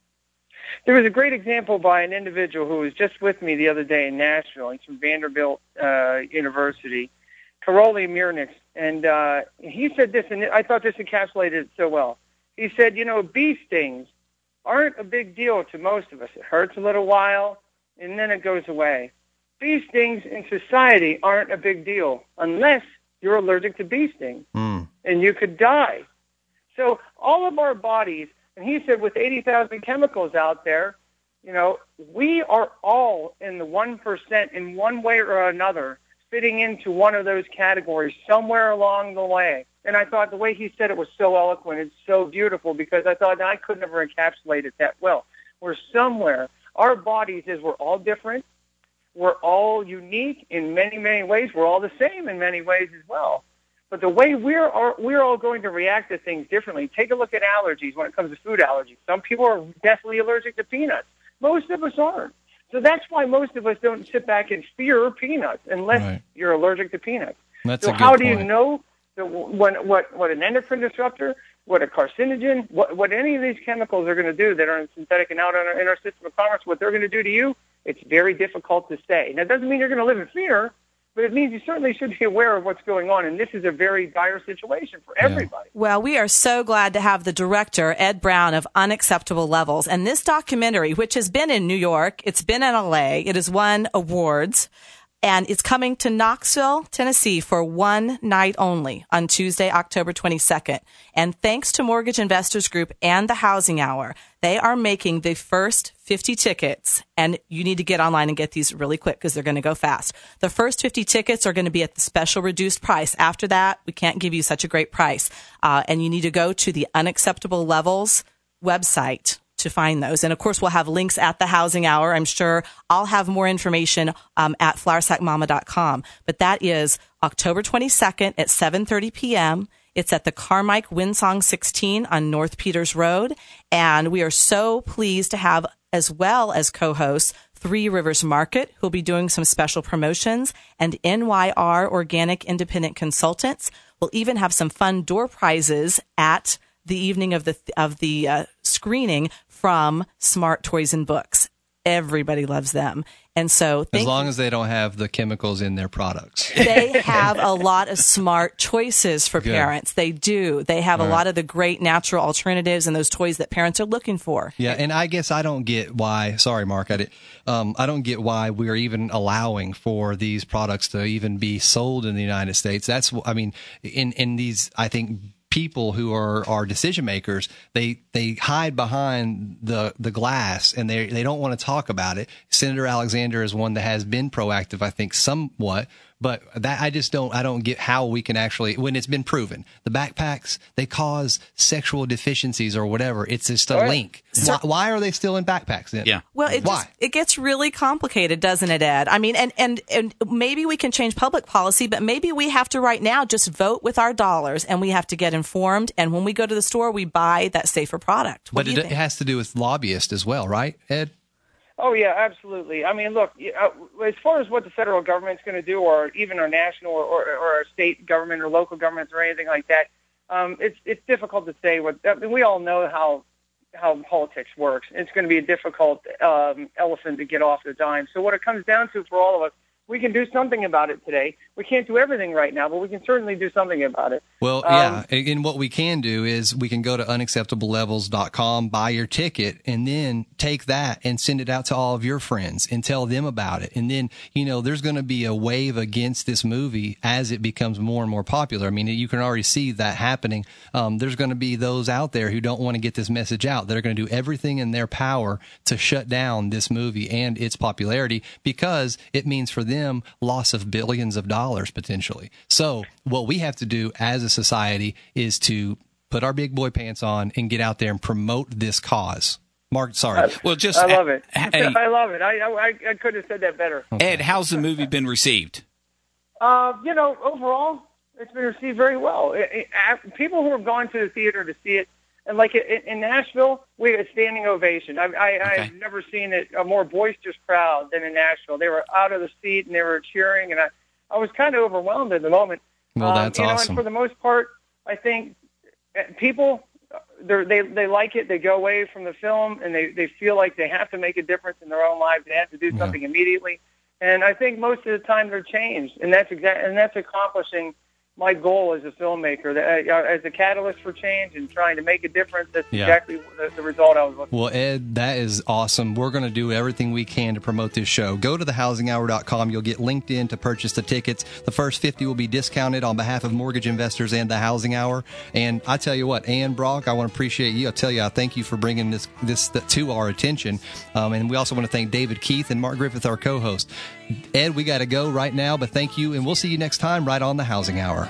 There was a great example by an individual who was just with me the other day in Nashville. He's from Vanderbilt uh, University, Karoly Mirnics. And uh, he said this, and I thought this encapsulated it so well. He said, you know, bee stings aren't a big deal to most of us. It hurts a little while, and then it goes away. Bee stings in society aren't a big deal unless you're allergic to bee sting, mm. and you could die. So all of our bodies, and he said with 80,000 chemicals out there, you know, we are all in the 1% in one way or another fitting into one of those categories somewhere along the way. And I thought the way he said it was so eloquent and so beautiful because I thought I could never encapsulate it that well. We're somewhere. Our bodies is we're all different. We're all unique in many, many ways. We're all the same in many ways as well. But the way we're all, we're all going to react to things differently. Take a look at allergies when it comes to food allergies. Some people are definitely allergic to peanuts. Most of us aren't. So that's why most of us don't sit back and fear peanuts unless right. you're allergic to peanuts. That's so how good do you know that when, what what an endocrine disruptor, what a carcinogen, what what any of these chemicals are going to do that are in synthetic and out in our, in our system of commerce, what they're going to do to you? It's very difficult to say. Now, it doesn't mean you're going to live in fear, but it means you certainly should be aware of what's going on. And this is a very dire situation for everybody. Well, we are so glad to have the director, Ed Brown of Unacceptable Levels. And this documentary, which has been in New York, it's been in LA, it has won awards. And it's coming to Knoxville, Tennessee for one night only on Tuesday, October 22nd. And thanks to Mortgage Investors Group and the Housing Hour, they are making the first 50 tickets. And you need to get online and get these really quick because they're going to go fast. The first 50 tickets are going to be at the special reduced price. After that, we can't give you such a great price. Uh, and you need to go to the unacceptable levels website to find those. And of course, we'll have links at the housing hour. I'm sure I'll have more information um, at floursackmama.com. But that is October 22nd at 7:30 p.m. It's at the Carmike Wynnsong 16 on North Peters Road. And we are so pleased to have, as well as co-hosts, Three Rivers Market, who'll be doing some special promotions, and NYR Organic Independent Consultants. We'll even have some fun door prizes at the evening of the of the uh, screening from Smart Toys and Books. Everybody loves them, and so As long as they don't have the chemicals in their products. they have a lot of smart choices for Good. parents. They do. They have All a right. lot of the great natural alternatives and those toys that parents are looking for. Yeah, and I guess I don't get why. Sorry, Mark. I did. Um, I don't get why we're even allowing for these products to even be sold in the United States. That's. I mean, in in these, I think people who are are decision makers they they hide behind the the glass and they they don't want to talk about it. Senator alexander is one that has been proactive i think somewhat but that I just don't I don't get how we can actually when it's been proven the backpacks they cause sexual deficiencies or whatever it's just a Right. link why, why are they still in backpacks then yeah Well, it why just, it gets really complicated, doesn't it, Ed? I mean, and, and, and maybe we can change public policy, but maybe we have to right now just vote with our dollars and we have to get informed. And when we go to the store, we buy that safer product. What but it, it has to do with lobbyists as well right ed Oh yeah, absolutely. I mean, look, uh, as far as what the federal government's going to do, or even our national or, or, or our state government or local governments or anything like that, um, it's it's difficult to say. What I mean, we all know how how politics works. It's going to be a difficult um, elephant to get off the dime. So what it comes down to for all of us, we can do something about it today. We can't do everything right now, but we can certainly do something about it. Well, Um, yeah. And what we can do is we can go to unacceptablelevels.com, buy your ticket, and then take that and send it out to all of your friends and tell them about it. And then, you know, there's going to be a wave against this movie as it becomes more and more popular. I mean, you can already see that happening. Um, there's going to be those out there who don't want to get this message out that are going to do everything in their power to shut down this movie and its popularity because it means for them loss of billions of dollars potentially. So what we have to do as a society is to put our big boy pants on and get out there and promote this cause. Mark, sorry. Well, just I love it. Hey, I love it. I, I I could have said that better. Ed, how's the movie been received? Uh, you know, overall, it's been received very well. It, it, people who have gone to the theater to see it, and like in, in Nashville, we had a standing ovation. I, I, I've never seen it a more boisterous crowd than in Nashville. They were out of the seat and they were cheering, and I, I was kind of overwhelmed at the moment. Well, Um, that's you know, awesome. And for the most part, I think uh, people they're, they they like it. They go away from the film and they they feel like they have to make a difference in their own lives. They have to do something immediately. And I think most of the time they're changed, and that's exact and that's accomplishing my goal as a filmmaker, uh, as a catalyst for change and trying to make a difference. That's Yeah. exactly the, the result I was looking. For. Well, Ed, that is awesome. We're going to do everything we can to promote this show. Go to thehousinghour.com. You'll get linked in to purchase the tickets. The first 50 will be discounted on behalf of mortgage investors and the Housing Hour. And I tell you what, Ann Brock, I want to appreciate you. I tell you, I thank you for bringing this this to our attention. Um, and we also want to thank David Keith and Mark Griffith, our co-host. Ed, we got to go right now, but thank you, and we'll see you next time right on the Housing Hour.